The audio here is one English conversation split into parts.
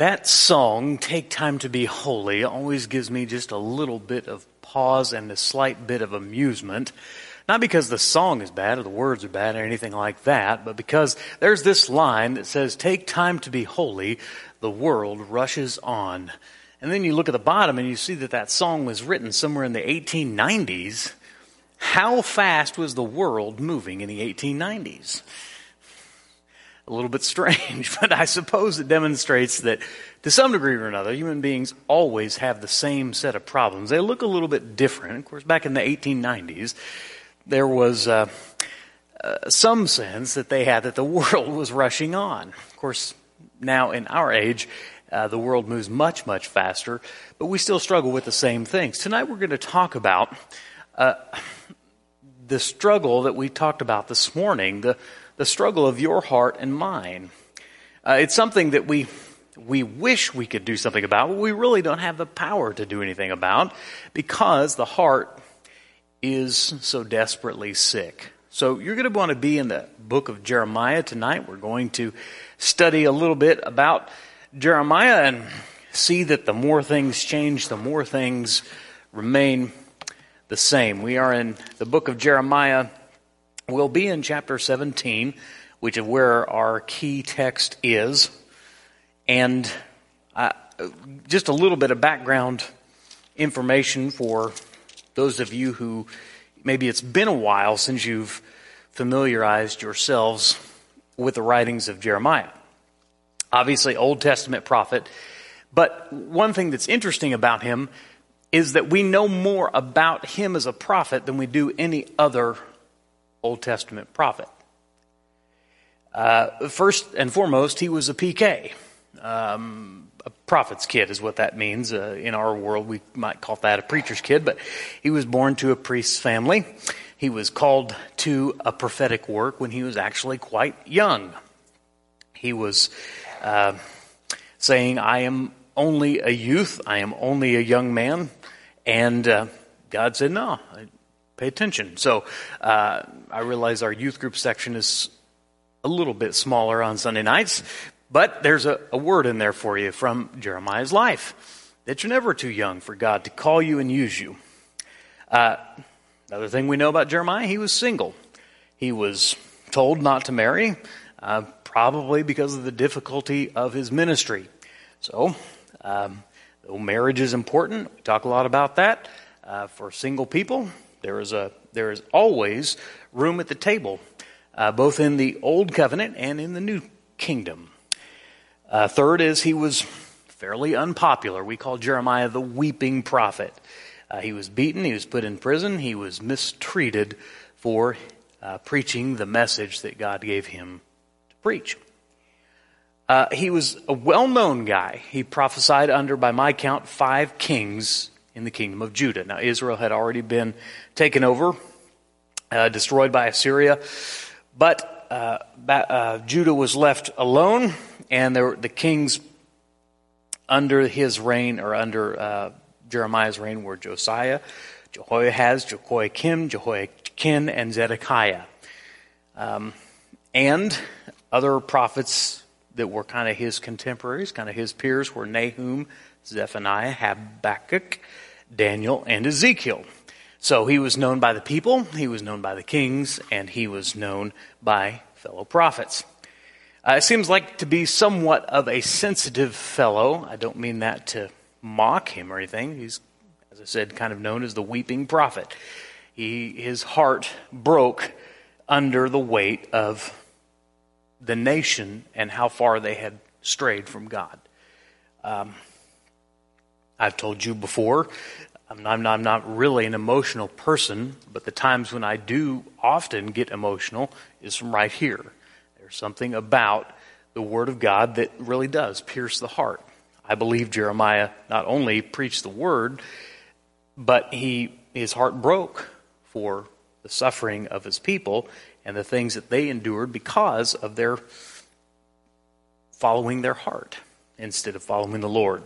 That song, Take Time to Be Holy, always gives me just a little bit of pause and a slight bit of amusement. Not because the song is bad or the words are bad or anything like that, but because there's this line that says, Take time to be holy, the world rushes on. And then you look at the bottom and you see that that song was written somewhere in the 1890s. How fast was the world moving in the 1890s? A little bit strange, but I suppose it demonstrates that to some degree or another, human beings always have the same set of problems. They look a little bit different. Of course, back in the 1890s, there was uh, uh, some sense that they had that the world was rushing on. Of course, now in our age, uh, the world moves much, much faster, but we still struggle with the same things. Tonight we're going to talk about uh, the struggle that we talked about this morning, the, the struggle of your heart and mine. Uh, it's something that we we wish we could do something about, but we really don't have the power to do anything about because the heart is so desperately sick. So you're going to want to be in the book of Jeremiah tonight. We're going to study a little bit about Jeremiah and see that the more things change, the more things remain the same. We are in the book of Jeremiah We'll be in chapter 17, which is where our key text is. And uh, just a little bit of background information for those of you who maybe it's been a while since you've familiarized yourselves with the writings of Jeremiah. Obviously, Old Testament prophet. But one thing that's interesting about him is that we know more about him as a prophet than we do any other Old Testament prophet. Uh, first and foremost, he was a PK. Um, a prophet's kid is what that means. Uh, in our world, we might call that a preacher's kid, but he was born to a priest's family. He was called to a prophetic work when he was actually quite young. He was uh, saying, I am only a youth, I am only a young man. And uh, God said, No, pay attention. So uh, I realize our youth group section is a little bit smaller on Sunday nights, but there's a, a word in there for you from Jeremiah's life that you're never too young for God to call you and use you. Uh, another thing we know about Jeremiah, he was single. He was told not to marry, uh, probably because of the difficulty of his ministry. So, um, though marriage is important, we talk a lot about that uh, for single people. There is, a, there is always room at the table, uh, both in the Old Covenant and in the New Kingdom. Uh, third is he was fairly unpopular. We call Jeremiah the weeping prophet. Uh, he was beaten, he was put in prison, he was mistreated for uh, preaching the message that God gave him to preach. Uh, he was a well known guy. He prophesied under, by my count, five kings in the kingdom of Judah. Now, Israel had already been taken over, uh, destroyed by Assyria, but uh, uh, Judah was left alone, and there, the kings under his reign, or under uh, Jeremiah's reign, were Josiah, Jehoiakim, Jehoiachin, and Zedekiah. Um, and other prophets that were kind of his contemporaries, kind of his peers, were Nahum, Zephaniah, Habakkuk, Daniel, and Ezekiel. So he was known by the people, he was known by the kings, and he was known by fellow prophets. Uh, it seems like to be somewhat of a sensitive fellow. I don't mean that to mock him or anything. He's, as I said, kind of known as the weeping prophet. He, his heart broke under the weight of the nation and how far they had strayed from God. Um, I've told you before, I'm not, I'm not, really an emotional person, but the times when I do often get emotional is from right here. There's something about the Word of God that really does pierce the heart. I believe Jeremiah not only preached the Word, but he, his heart broke for the suffering of his people and the things that they endured because of their following their heart instead of following the Lord.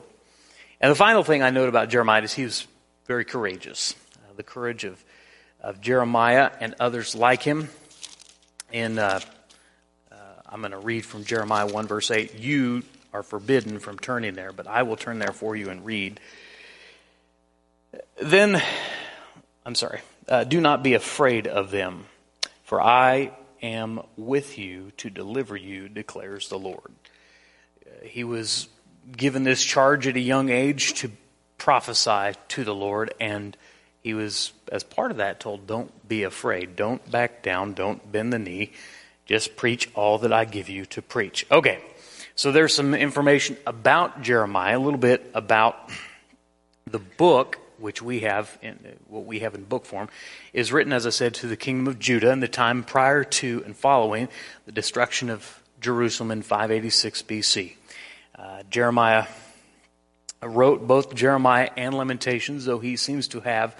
And the final thing I note about Jeremiah is he was very courageous. Uh, the courage of, of Jeremiah and others like him. And uh, uh, I'm going to read from Jeremiah 1, verse 8. You are forbidden from turning there, but I will turn there for you and read. Then, I'm sorry, uh, do not be afraid of them, for I am with you to deliver you, declares the Lord. Uh, he was given this charge at a young age to prophesy to the Lord, and he was, as part of that, told, Don't be afraid, don't back down, don't bend the knee, just preach all that I give you to preach. Okay, so there's some information about Jeremiah, a little bit about the book which we have in what we have in book form, is written, as I said, to the kingdom of Judah in the time prior to and following the destruction of Jerusalem in 586 BC. Uh, Jeremiah wrote both Jeremiah and Lamentations, though he seems to have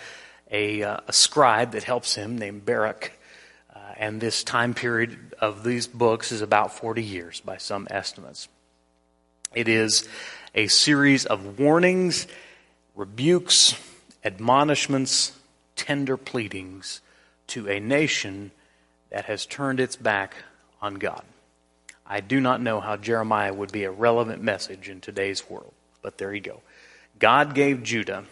a, uh, a scribe that helps him named Baruch. Uh, and this time period of these books is about 40 years by some estimates. It is a series of warnings rebukes, admonishments, tender pleadings to a nation that has turned its back on God. I do not know how Jeremiah would be a relevant message in today's world, but there you go. God gave Judah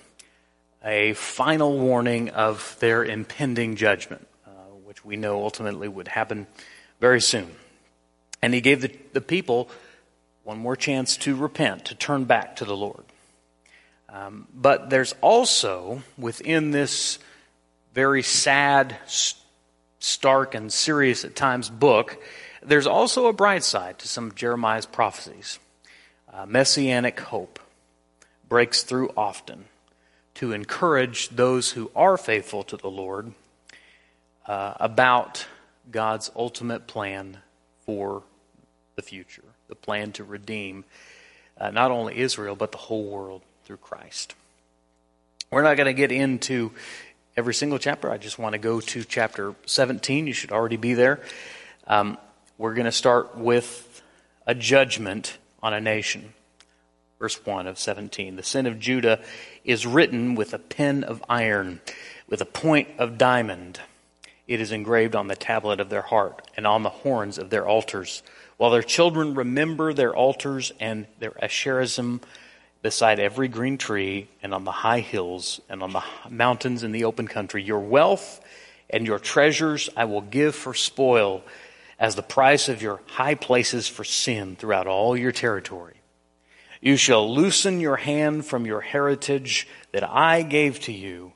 a final warning of their impending judgment, uh, which we know ultimately would happen very soon. And he gave the, the people one more chance to repent, to turn back to the Lord. Um, but there's also, within this very sad, stark, and serious at times book, there's also a bright side to some of Jeremiah's prophecies. Uh, messianic hope breaks through often to encourage those who are faithful to the Lord uh, about God's ultimate plan for the future, the plan to redeem uh, not only Israel, but the whole world through Christ. We're not going to get into every single chapter. I just want to go to chapter 17. You should already be there. Um, we're going to start with a judgment on a nation. Verse 1 of 17. The sin of Judah is written with a pen of iron, with a point of diamond. It is engraved on the tablet of their heart and on the horns of their altars. While their children remember their altars and their Asherim beside every green tree and on the high hills and on the mountains in the open country. Your wealth and your treasures I will give for spoil as the price of your high places for sin throughout all your territory. You shall loosen your hand from your heritage that I gave to you,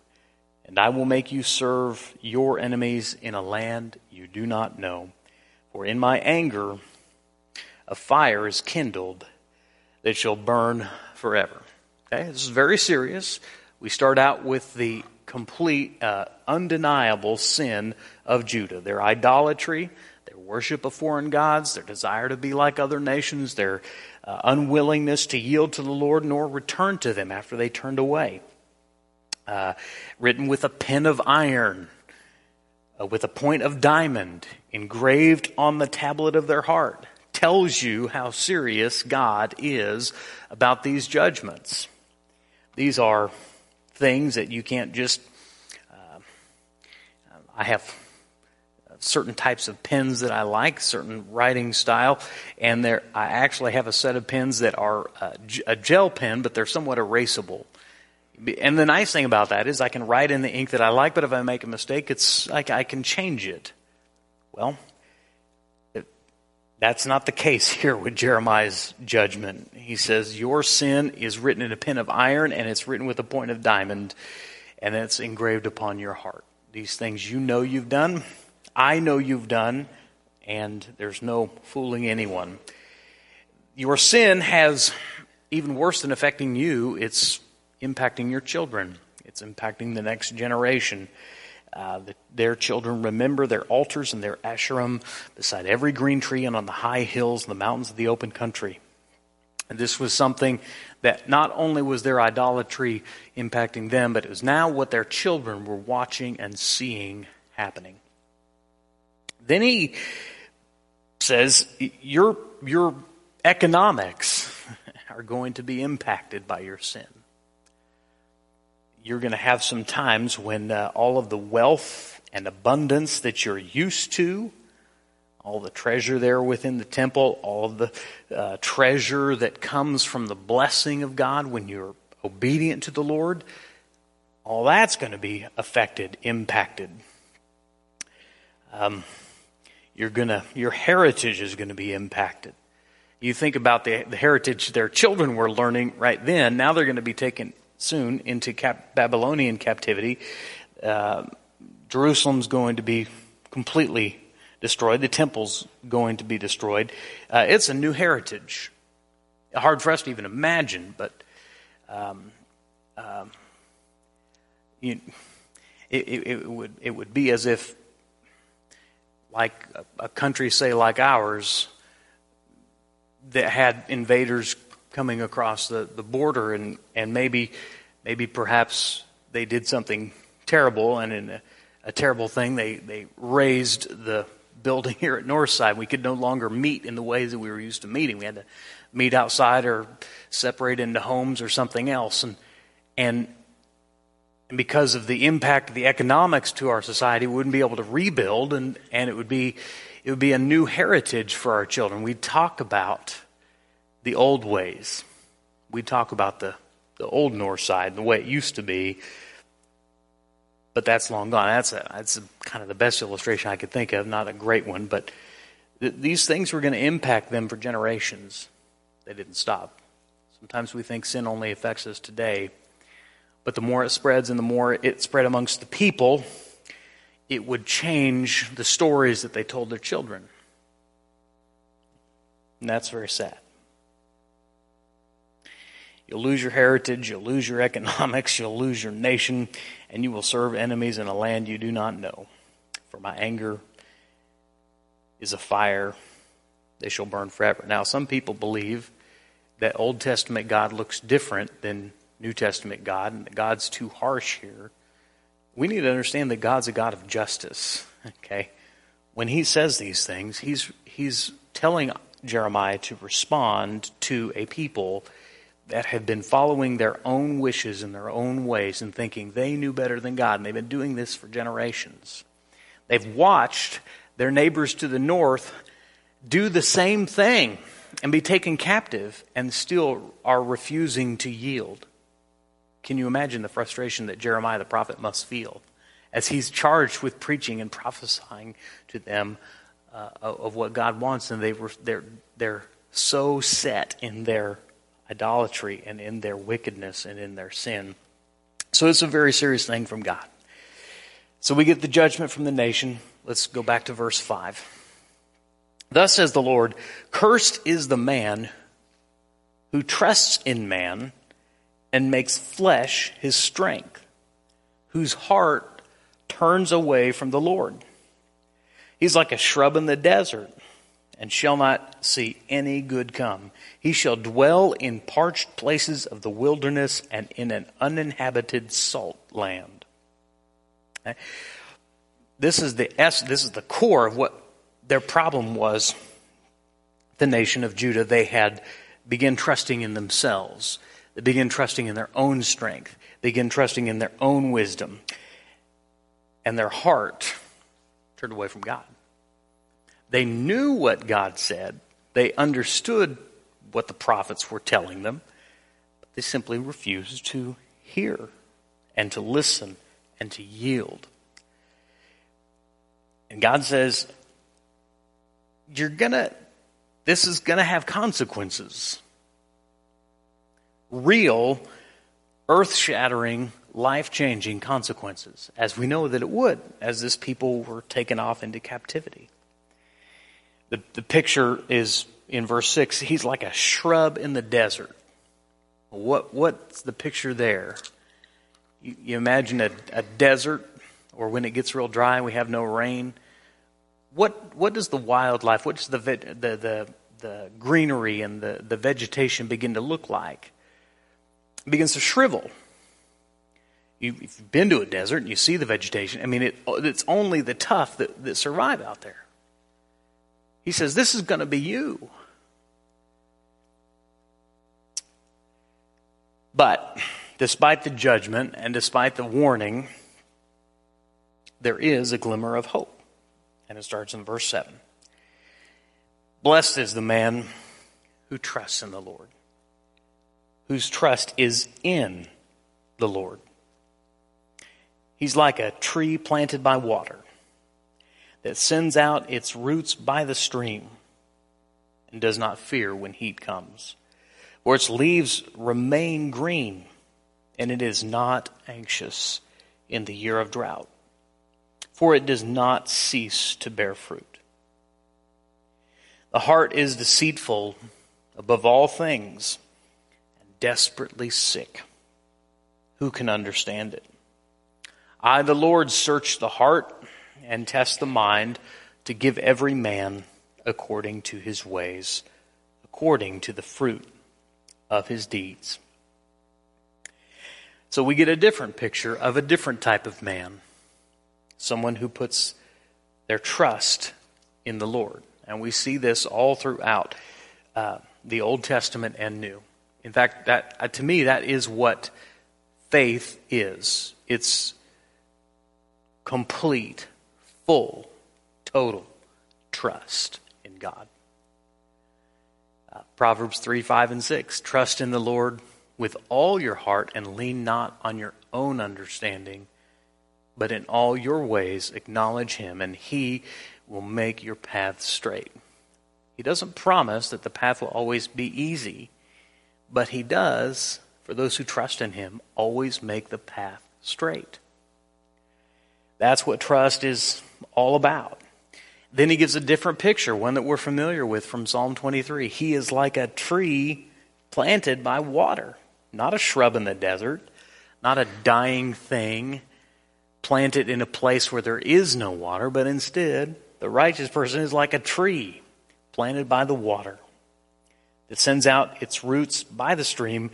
and I will make you serve your enemies in a land you do not know. For in my anger a fire is kindled that shall burn forever. Okay, this is very serious. We start out with the complete, uh, undeniable sin of Judah their idolatry, worship of foreign gods, their desire to be like other nations, their uh, unwillingness to yield to the Lord nor return to them after they turned away. Uh, written with a pen of iron, uh, with a point of diamond, engraved on the tablet of their heart tells you how serious God is about these judgments. These are things that you can't just. Uh, I have certain types of pens that I like, certain writing style, and there I actually have a set of pens that are uh, a gel pen, but they're somewhat erasable. And the nice thing about that is I can write in the ink that I like, but if I make a mistake, it's like I can change it. Well, that's not the case here with Jeremiah's judgment. He says, Your sin is written in a pen of iron, and it's written with a point of diamond, and it's engraved upon your heart. These things you know you've done, I know you've done, and there's no fooling anyone. Your sin has, even worse than affecting you, it's impacting your children, it's impacting the next generation. Uh, the, their children remember their altars and their asherim beside every green tree and on the high hills and the mountains of the open country. And this was something that not only was their idolatry impacting them, but it was now what their children were watching and seeing happening. Then he says, Your, your economics are going to be impacted by your sin you're going to have some times when uh, all of the wealth and abundance that you're used to, all the treasure there within the temple, all the uh, treasure that comes from the blessing of God when you're obedient to the Lord, all that's going to be affected, impacted. Um, you're gonna, your heritage is going to be impacted. You think about the, the heritage their children were learning right then. Now they're going to be taken soon into cap- Babylonian captivity. Uh, Jerusalem's going to be completely destroyed. The temple's going to be destroyed. Uh, it's a new heritage. Hard for us to even imagine, but um, um, you, it, it, it, would it would be as if, like a, country, say like ours, that had invaders coming across the, the border, and, and maybe maybe perhaps they did something terrible, and in a, a terrible thing, they they razed the building here at Northside. We could no longer meet in the ways that we were used to meeting. We had to meet outside or separate into homes or something else. And, and, and because of the impact of the economics to our society, we wouldn't be able to rebuild and, and it would be it would be a new heritage for our children. We'd talk about the old ways. We'd talk about the, the old north side, the way it used to be, but that's long gone. That's a, that's a, kind of the best illustration I could think of. Not a great one, but th- these things were going to impact them for generations. They didn't stop. Sometimes we think sin only affects us today, but the more it spreads and the more it spread amongst the people, it would change the stories that they told their children. And that's very sad. You'll lose your heritage, you'll lose your economics, you'll lose your nation, and you will serve enemies in a land you do not know. For my anger is a fire, they shall burn forever. Now, some people believe that Old Testament God looks different than New Testament God, and that God's too harsh here. We need to understand that God's a God of justice. Okay? When he says these things, he's he's telling Jeremiah to respond to a people that have been following their own wishes and their own ways and thinking they knew better than God, and they've been doing this for generations. They've watched their neighbors to the north do the same thing and be taken captive and still are refusing to yield. Can you imagine the frustration that Jeremiah the prophet must feel as he's charged with preaching and prophesying to them uh, of what God wants, and they were, they're, they're so set in their idolatry and in their wickedness and in their sin. So it's a very serious thing from God. So we get the judgment from the nation. Let's go back to verse 5. Thus says the Lord, Cursed is the man who trusts in man and makes flesh his strength, whose heart turns away from the Lord. He's like a shrub in the desert and shall not see any good come. He shall dwell in parched places of the wilderness and in an uninhabited salt land. This is the this is the core of what their problem was. The nation of Judah, they had begun trusting in themselves. They began trusting in their own strength. They began trusting in their own wisdom. And their heart turned away from God. They knew what God said, they understood what the prophets were telling them, but they simply refused to hear and to listen and to yield. And God says, You're gonna, this is gonna have consequences. Real, earth shattering, life changing consequences, as we know that it would, as this people were taken off into captivity. The, the picture is in verse 6 he's like a shrub in the desert. What, what's the picture there? You, you imagine a, a desert, or when it gets real dry we have no rain. What, what does the wildlife, what does the, the, the, the greenery and the, the vegetation begin to look like? Begins to shrivel. You, you've been to a desert and you see the vegetation, I mean, it, it's only the tough that, that survive out there. He says, This is going to be you. But despite the judgment and despite the warning, there is a glimmer of hope. And it starts in verse 7. Blessed is the man who trusts in the Lord, whose trust is in the Lord. He's like a tree planted by water that sends out its roots by the stream and does not fear when heat comes. For its leaves remain green, and it is not anxious in the year of drought, for it does not cease to bear fruit. The heart is deceitful above all things desperately sick. Who can understand it? I, the Lord, search the heart and test the mind to give every man according to his ways, according to the fruit of his deeds. So we get a different picture of a different type of man, someone who puts their trust in the Lord. And we see this all throughout uh, the Old Testament and New. In fact, that uh, to me, that is what faith is. It's complete, full, total trust in God. Uh, Proverbs 3, 5, and 6. Trust in the Lord with all your heart and lean not on your own understanding, but in all your ways acknowledge him, and he will make your path straight. He doesn't promise that the path will always be easy, but he does, for those who trust in him, always make the path straight. That's what trust is all about. Then he gives a different picture, one that we're familiar with from Psalm 23. He is like a tree planted by water, not a shrub in the desert, not a dying thing planted in a place where there is no water, but instead, the righteous person is like a tree planted by the water that sends out its roots by the stream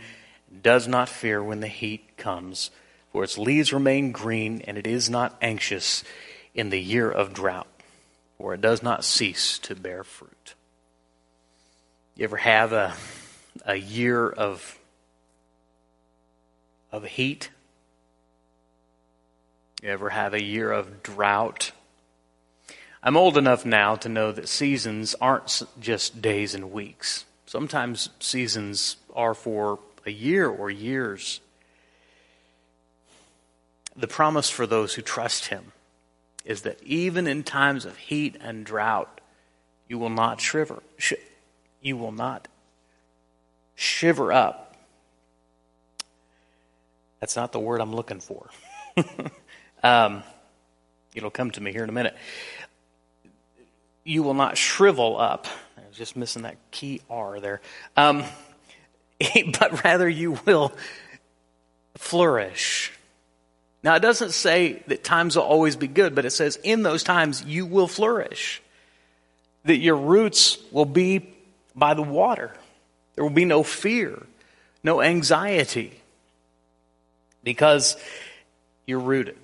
does not fear when the heat comes, for its leaves remain green, and it is not anxious in the year of drought for it does not cease to bear fruit. You ever have a, a year of, of heat? You ever have a year of drought? I'm old enough now to know that seasons aren't just days and weeks. Sometimes seasons are for a year or years. The promise for those who trust Him is that even in times of heat and drought, you will not shiver. Sh- you will not shiver up. That's not the word I'm looking for. um, it'll come to me here in a minute. You will not shrivel up. Was just missing that key R there. Um, but rather, you will flourish. Now, it doesn't say that times will always be good, but it says in those times you will flourish. That your roots will be by the water. There will be no fear, no anxiety, because you're rooted.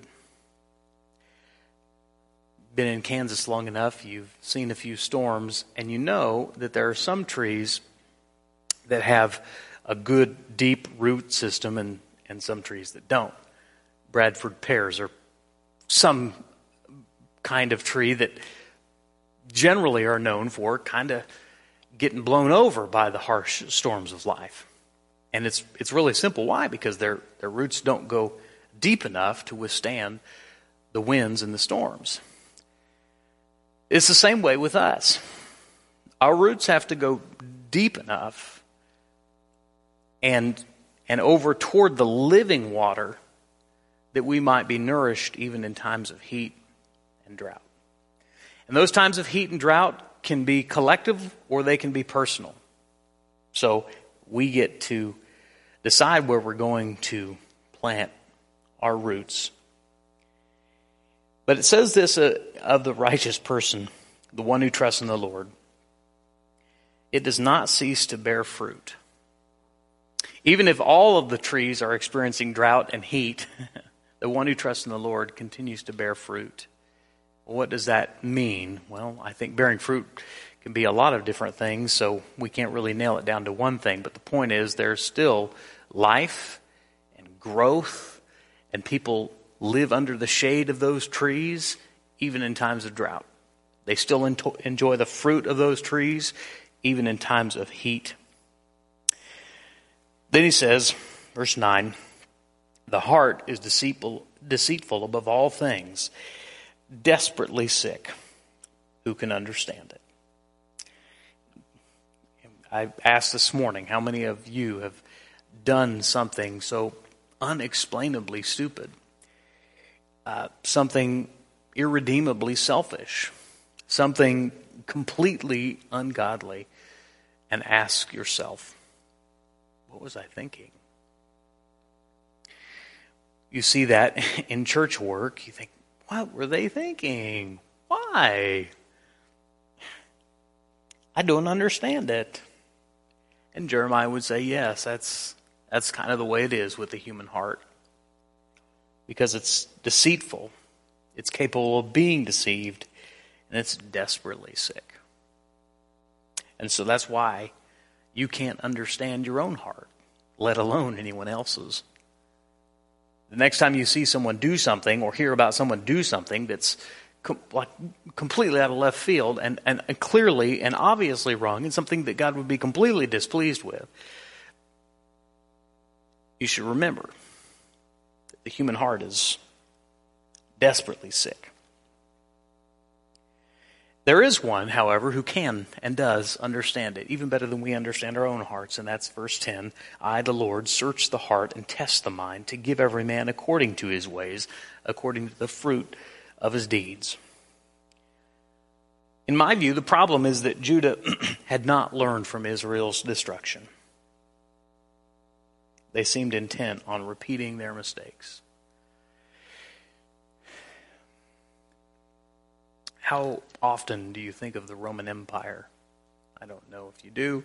Been in Kansas long enough, you've seen a few storms, and you know that there are some trees that have a good deep root system and, and some trees that don't. Bradford pears or some kind of tree that generally are known for kind of getting blown over by the harsh storms of life. And it's, it's really simple. Why? Because their, their roots don't go deep enough to withstand the winds and the storms. It's the same way with us. Our roots have to go deep enough and, and over toward the living water that we might be nourished even in times of heat and drought. And those times of heat and drought can be collective or they can be personal. So we get to decide where we're going to plant our roots. But it says this uh, of the righteous person, the one who trusts in the Lord it does not cease to bear fruit. Even if all of the trees are experiencing drought and heat, The one who trusts in the Lord continues to bear fruit. What does that mean? Well, I think bearing fruit can be a lot of different things, so we can't really nail it down to one thing. But the point is, there's still life and growth, and people live under the shade of those trees, even in times of drought. They still enjoy the fruit of those trees, even in times of heat. Then he says, verse 9, the heart is deceitful, deceitful above all things, desperately sick. Who can understand it? I asked this morning how many of you have done something so unexplainably stupid, uh, something irredeemably selfish, something completely ungodly, and ask yourself, what was I thinking? You see that in church work, you think, what were they thinking? Why? I don't understand it. And Jeremiah would say, yes, that's, that's kind of the way it is with the human heart. Because it's deceitful, it's capable of being deceived, and it's desperately sick. And so that's why you can't understand your own heart, let alone anyone else's. The next time you see someone do something or hear about someone do something that's com- like completely out of left field and, and, and clearly and obviously wrong and something that God would be completely displeased with, you should remember the human heart is desperately sick. There is one, however, who can and does understand it, even better than we understand our own hearts, and that's verse 10. I, the Lord, search the heart and test the mind to give every man according to his ways, according to the fruit of his deeds. In my view, the problem is that Judah had not learned from Israel's destruction. They seemed intent on repeating their mistakes. How often do you think of the Roman Empire? I don't know if you do,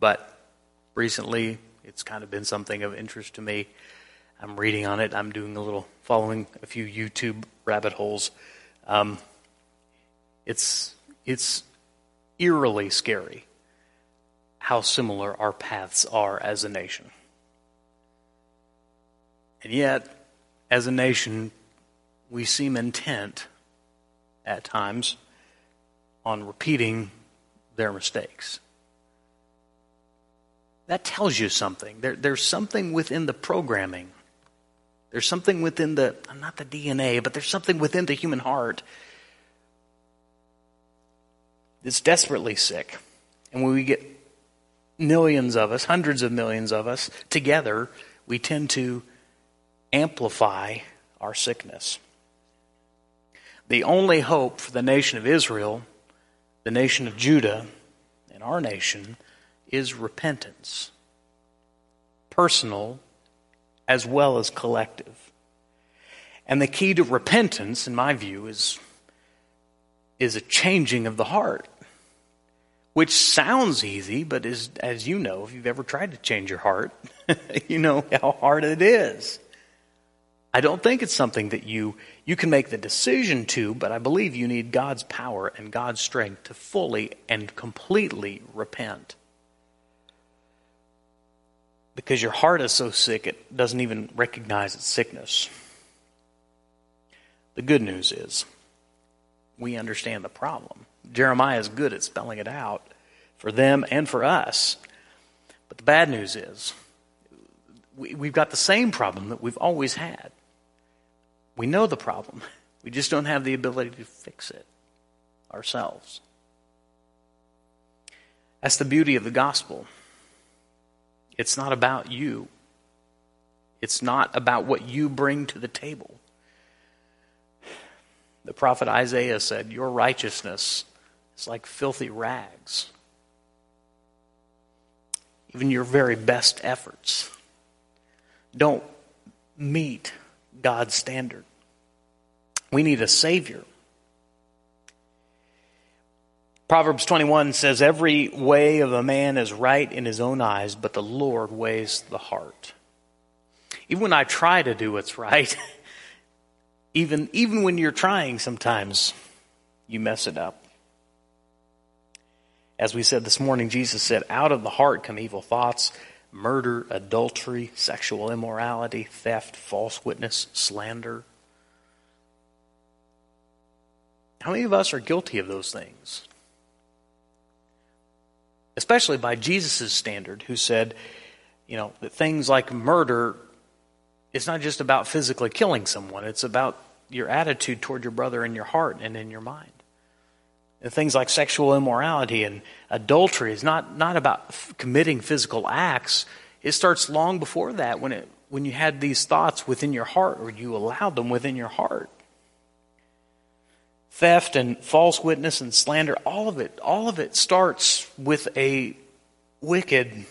but recently it's kind of been something of interest to me. I'm reading on it. I'm doing a little, following a few YouTube rabbit holes. Um, it's it's eerily scary how similar our paths are as a nation. And yet, as a nation, we seem intent at times on repeating their mistakes. That tells you something. There, there's something within the programming. There's something within the, not the DNA, but there's something within the human heart that's desperately sick. And when we get millions of us, hundreds of millions of us together, we tend to amplify our sickness. The only hope for the nation of Israel, the nation of Judah, and our nation is repentance. Personal as well as collective. And the key to repentance, in my view, is, is a changing of the heart, which sounds easy, but is, as you know, if you've ever tried to change your heart, you know how hard it is. I don't think it's something that you, you can make the decision to, but I believe you need God's power and God's strength to fully and completely repent. Because your heart is so sick it doesn't even recognize its sickness. The good news is we understand the problem. Jeremiah is good at spelling it out for them and for us. But the bad news is we, we've got the same problem that we've always had. We know the problem. We just don't have the ability to fix it ourselves. That's the beauty of the gospel. It's not about you. It's not about what you bring to the table. The prophet Isaiah said, Your righteousness is like filthy rags. Even your very best efforts don't meet God's standard. We need a Savior. Proverbs 21 says, Every way of a man is right in his own eyes, but the Lord weighs the heart. Even when I try to do what's right, even, even when you're trying, sometimes you mess it up. As we said this morning, Jesus said, Out of the heart come evil thoughts, murder, adultery, sexual immorality, theft, false witness, slander. How many of us are guilty of those things? Especially by Jesus' standard, who said, you know, that things like murder, it's not just about physically killing someone, it's about your attitude toward your brother in your heart and in your mind. And things like sexual immorality and adultery is not, not about f- committing physical acts. It starts long before that when, it, when you had these thoughts within your heart or you allowed them within your heart. Theft and false witness and slander, all of it, all of it starts with a wicked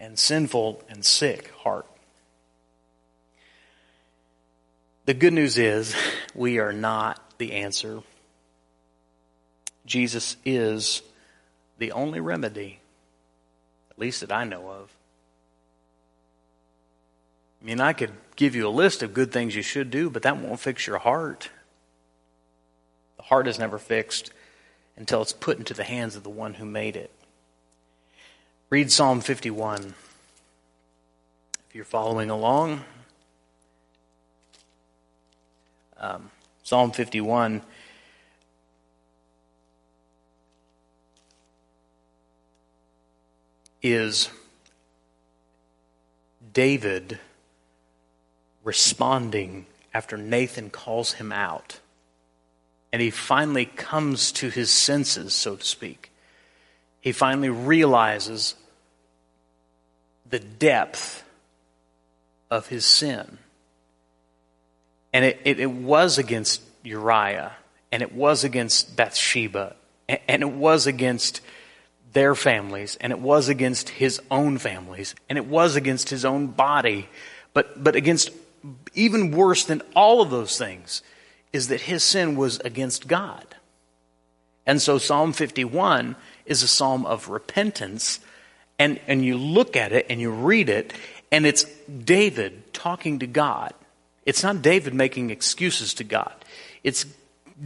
and sinful and sick heart. The good news is we are not the answer. Jesus is the only remedy, at least that I know of. I mean, I could give you a list of good things you should do, but that won't fix your heart. The heart is never fixed until it's put into the hands of the one who made it. Read Psalm 51. If you're following along, um, Psalm 51. Is David responding after Nathan calls him out? And he finally comes to his senses, so to speak. He finally realizes the depth of his sin. And it, it, it, was against Uriah, and it was against Bathsheba, and, and it was against their families, and it was against his own families, and it was against his own body. But, but against even worse than all of those things is that his sin was against God. And so Psalm 51 is a psalm of repentance. And, and you look at it and you read it, and it's David talking to God it's not David making excuses to God. It's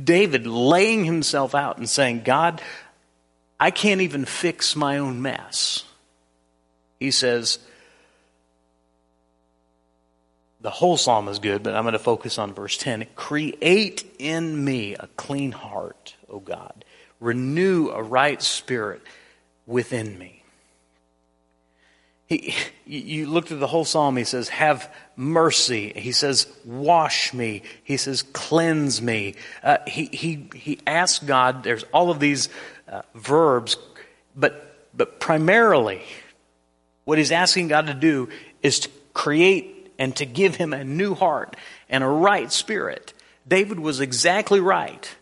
David laying himself out and saying, God, I can't even fix my own mess. He says, the whole psalm is good, but I'm going to focus on verse 10. Create in me a clean heart, O God. Renew a right spirit within me. He, you look through the whole psalm, he says, Have mercy. He says, Wash me. He says, Cleanse me. Uh, he, he, he asks God, there's all of these uh, verbs, but, but primarily, what he's asking God to do is to create and to give him a new heart and a right spirit. David was exactly right.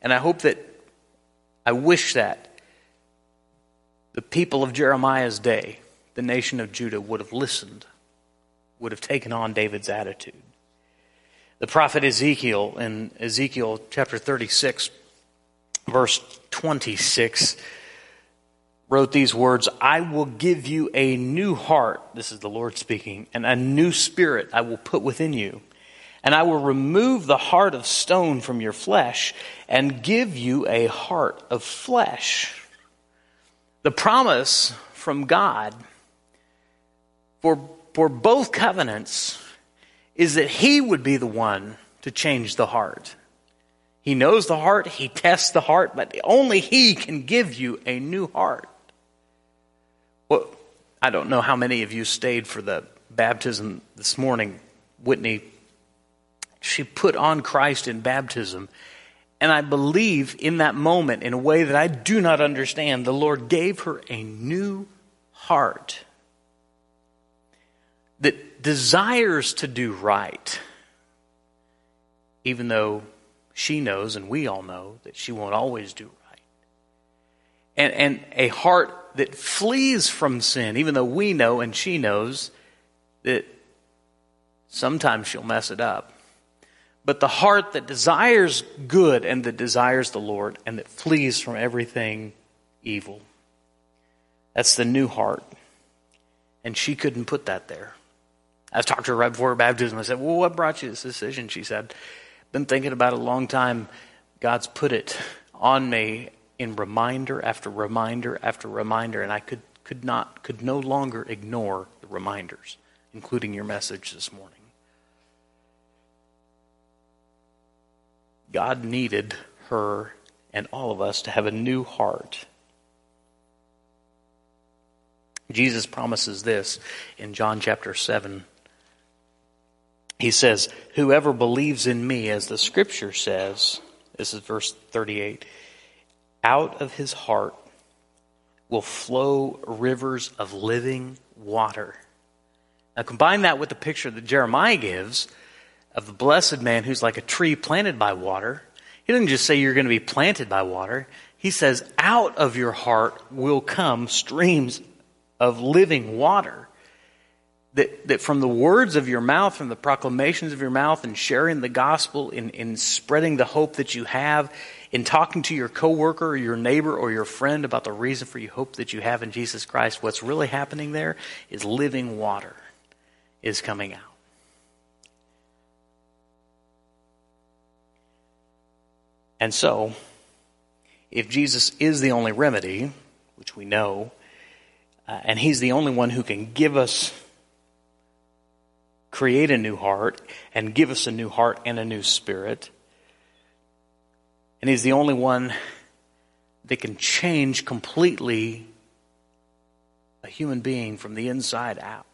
And I hope that I wish that the people of Jeremiah's day, the nation of Judah, would have listened, would have taken on David's attitude. The prophet Ezekiel in Ezekiel chapter 36, verse 26, wrote these words I will give you a new heart, this is the Lord speaking, and a new spirit I will put within you and I will remove the heart of stone from your flesh and give you a heart of flesh. The promise from God for, for both covenants is that He would be the one to change the heart. He knows the heart, He tests the heart, but only He can give you a new heart. Well, I don't know how many of you stayed for the baptism this morning. Whitney she put on Christ in baptism. And I believe in that moment, in a way that I do not understand, the Lord gave her a new heart that desires to do right, even though she knows and we all know that she won't always do right. And, and a heart that flees from sin, even though we know and she knows that sometimes she'll mess it up but the heart that desires good and that desires the Lord and that flees from everything evil. That's the new heart. And she couldn't put that there. I talked to her right before her baptism. I said, Well, what brought you this decision? She said, Been thinking about it a long time. God's put it on me in reminder after reminder after reminder, and I could, could not, could no longer ignore the reminders, including your message this morning. God needed her and all of us to have a new heart. Jesus promises this in John chapter 7. He says, Whoever believes in me, as the scripture says, this is verse 38, out of his heart will flow rivers of living water. Now, combine that with the picture that Jeremiah gives of the blessed man who's like a tree planted by water. He doesn't just say you're going to be planted by water. He says, out of your heart will come streams of living water. That, that from the words of your mouth, from the proclamations of your mouth, and sharing the gospel, in, in spreading the hope that you have, in talking to your coworker or your neighbor or your friend about the reason for your hope that you have in Jesus Christ, what's really happening there is living water is coming out. And so, if Jesus is the only remedy, which we know, uh, and He's the only one who can give us, create a new heart, and give us a new heart and a new spirit, and He's the only one that can change completely a human being from the inside out.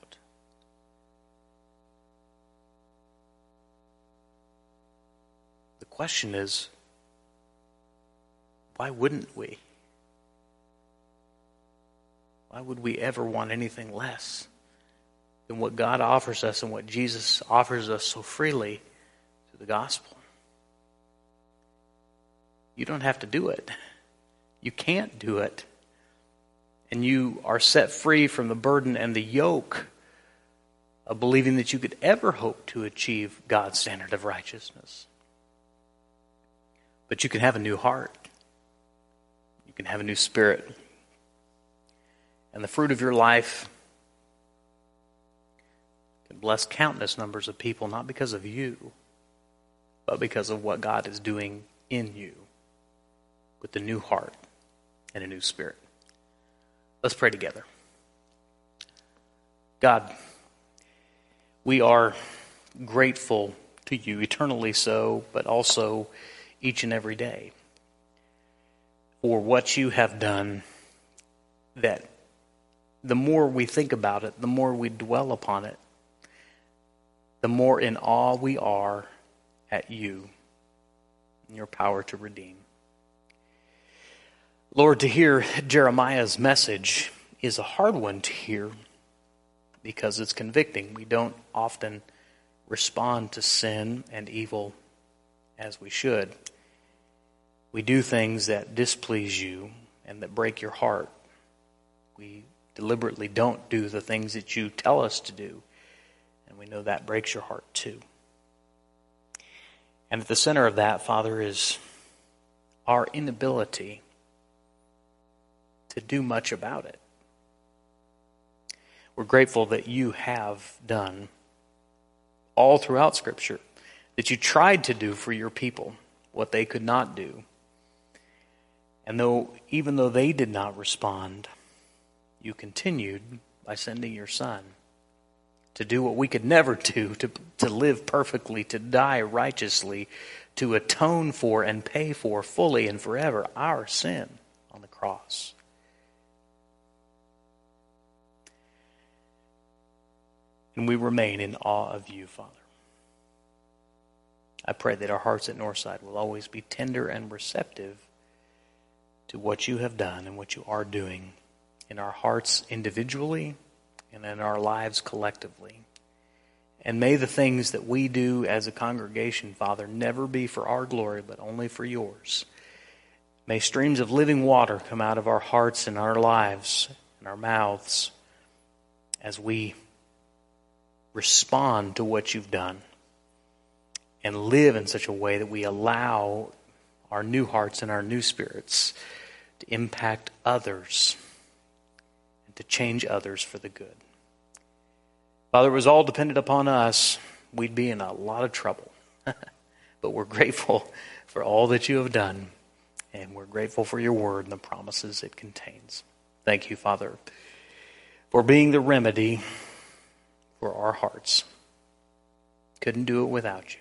The question is why wouldn't we? Why would we ever want anything less than what God offers us and what Jesus offers us so freely through the gospel? You don't have to do it. You can't do it. And you are set free from the burden and the yoke of believing that you could ever hope to achieve God's standard of righteousness. But you can have a new heart can have a new spirit. And the fruit of your life can bless countless numbers of people, not because of you, but because of what God is doing in you with a new heart and a new spirit. Let's pray together. God, we are grateful to you, eternally so, but also each and every day for what you have done that the more we think about it, the more we dwell upon it, the more in awe we are at you and your power to redeem. Lord, to hear Jeremiah's message is a hard one to hear because it's convicting. We don't often respond to sin and evil as we should we do things that displease you and that break your heart. We deliberately don't do the things that you tell us to do. And we know that breaks your heart too. And at the center of that, Father, is our inability to do much about it. We're grateful that you have done all throughout Scripture, that you tried to do for your people what they could not do and though, even though they did not respond, you continued by sending your son to do what we could never do, to, to live perfectly, to die righteously, to atone for and pay for fully and forever our sin on the cross. And we remain in awe of you, Father. I pray that our hearts at Northside will always be tender and receptive to what you have done and what you are doing in our hearts individually and in our lives collectively. And may the things that we do as a congregation, Father, never be for our glory, but only for yours. May streams of living water come out of our hearts and our lives and our mouths as we respond to what you've done and live in such a way that we allow our new hearts and our new spirits to impact others and to change others for the good. Father, it was all dependent upon us, we'd be in a lot of trouble. but we're grateful for all that you have done, and we're grateful for your word and the promises it contains. Thank you, Father, for being the remedy for our hearts. Couldn't do it without you.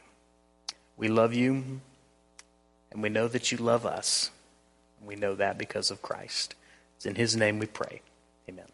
We love you. And we know that you love us. We know that because of Christ. It's in his name we pray. Amen.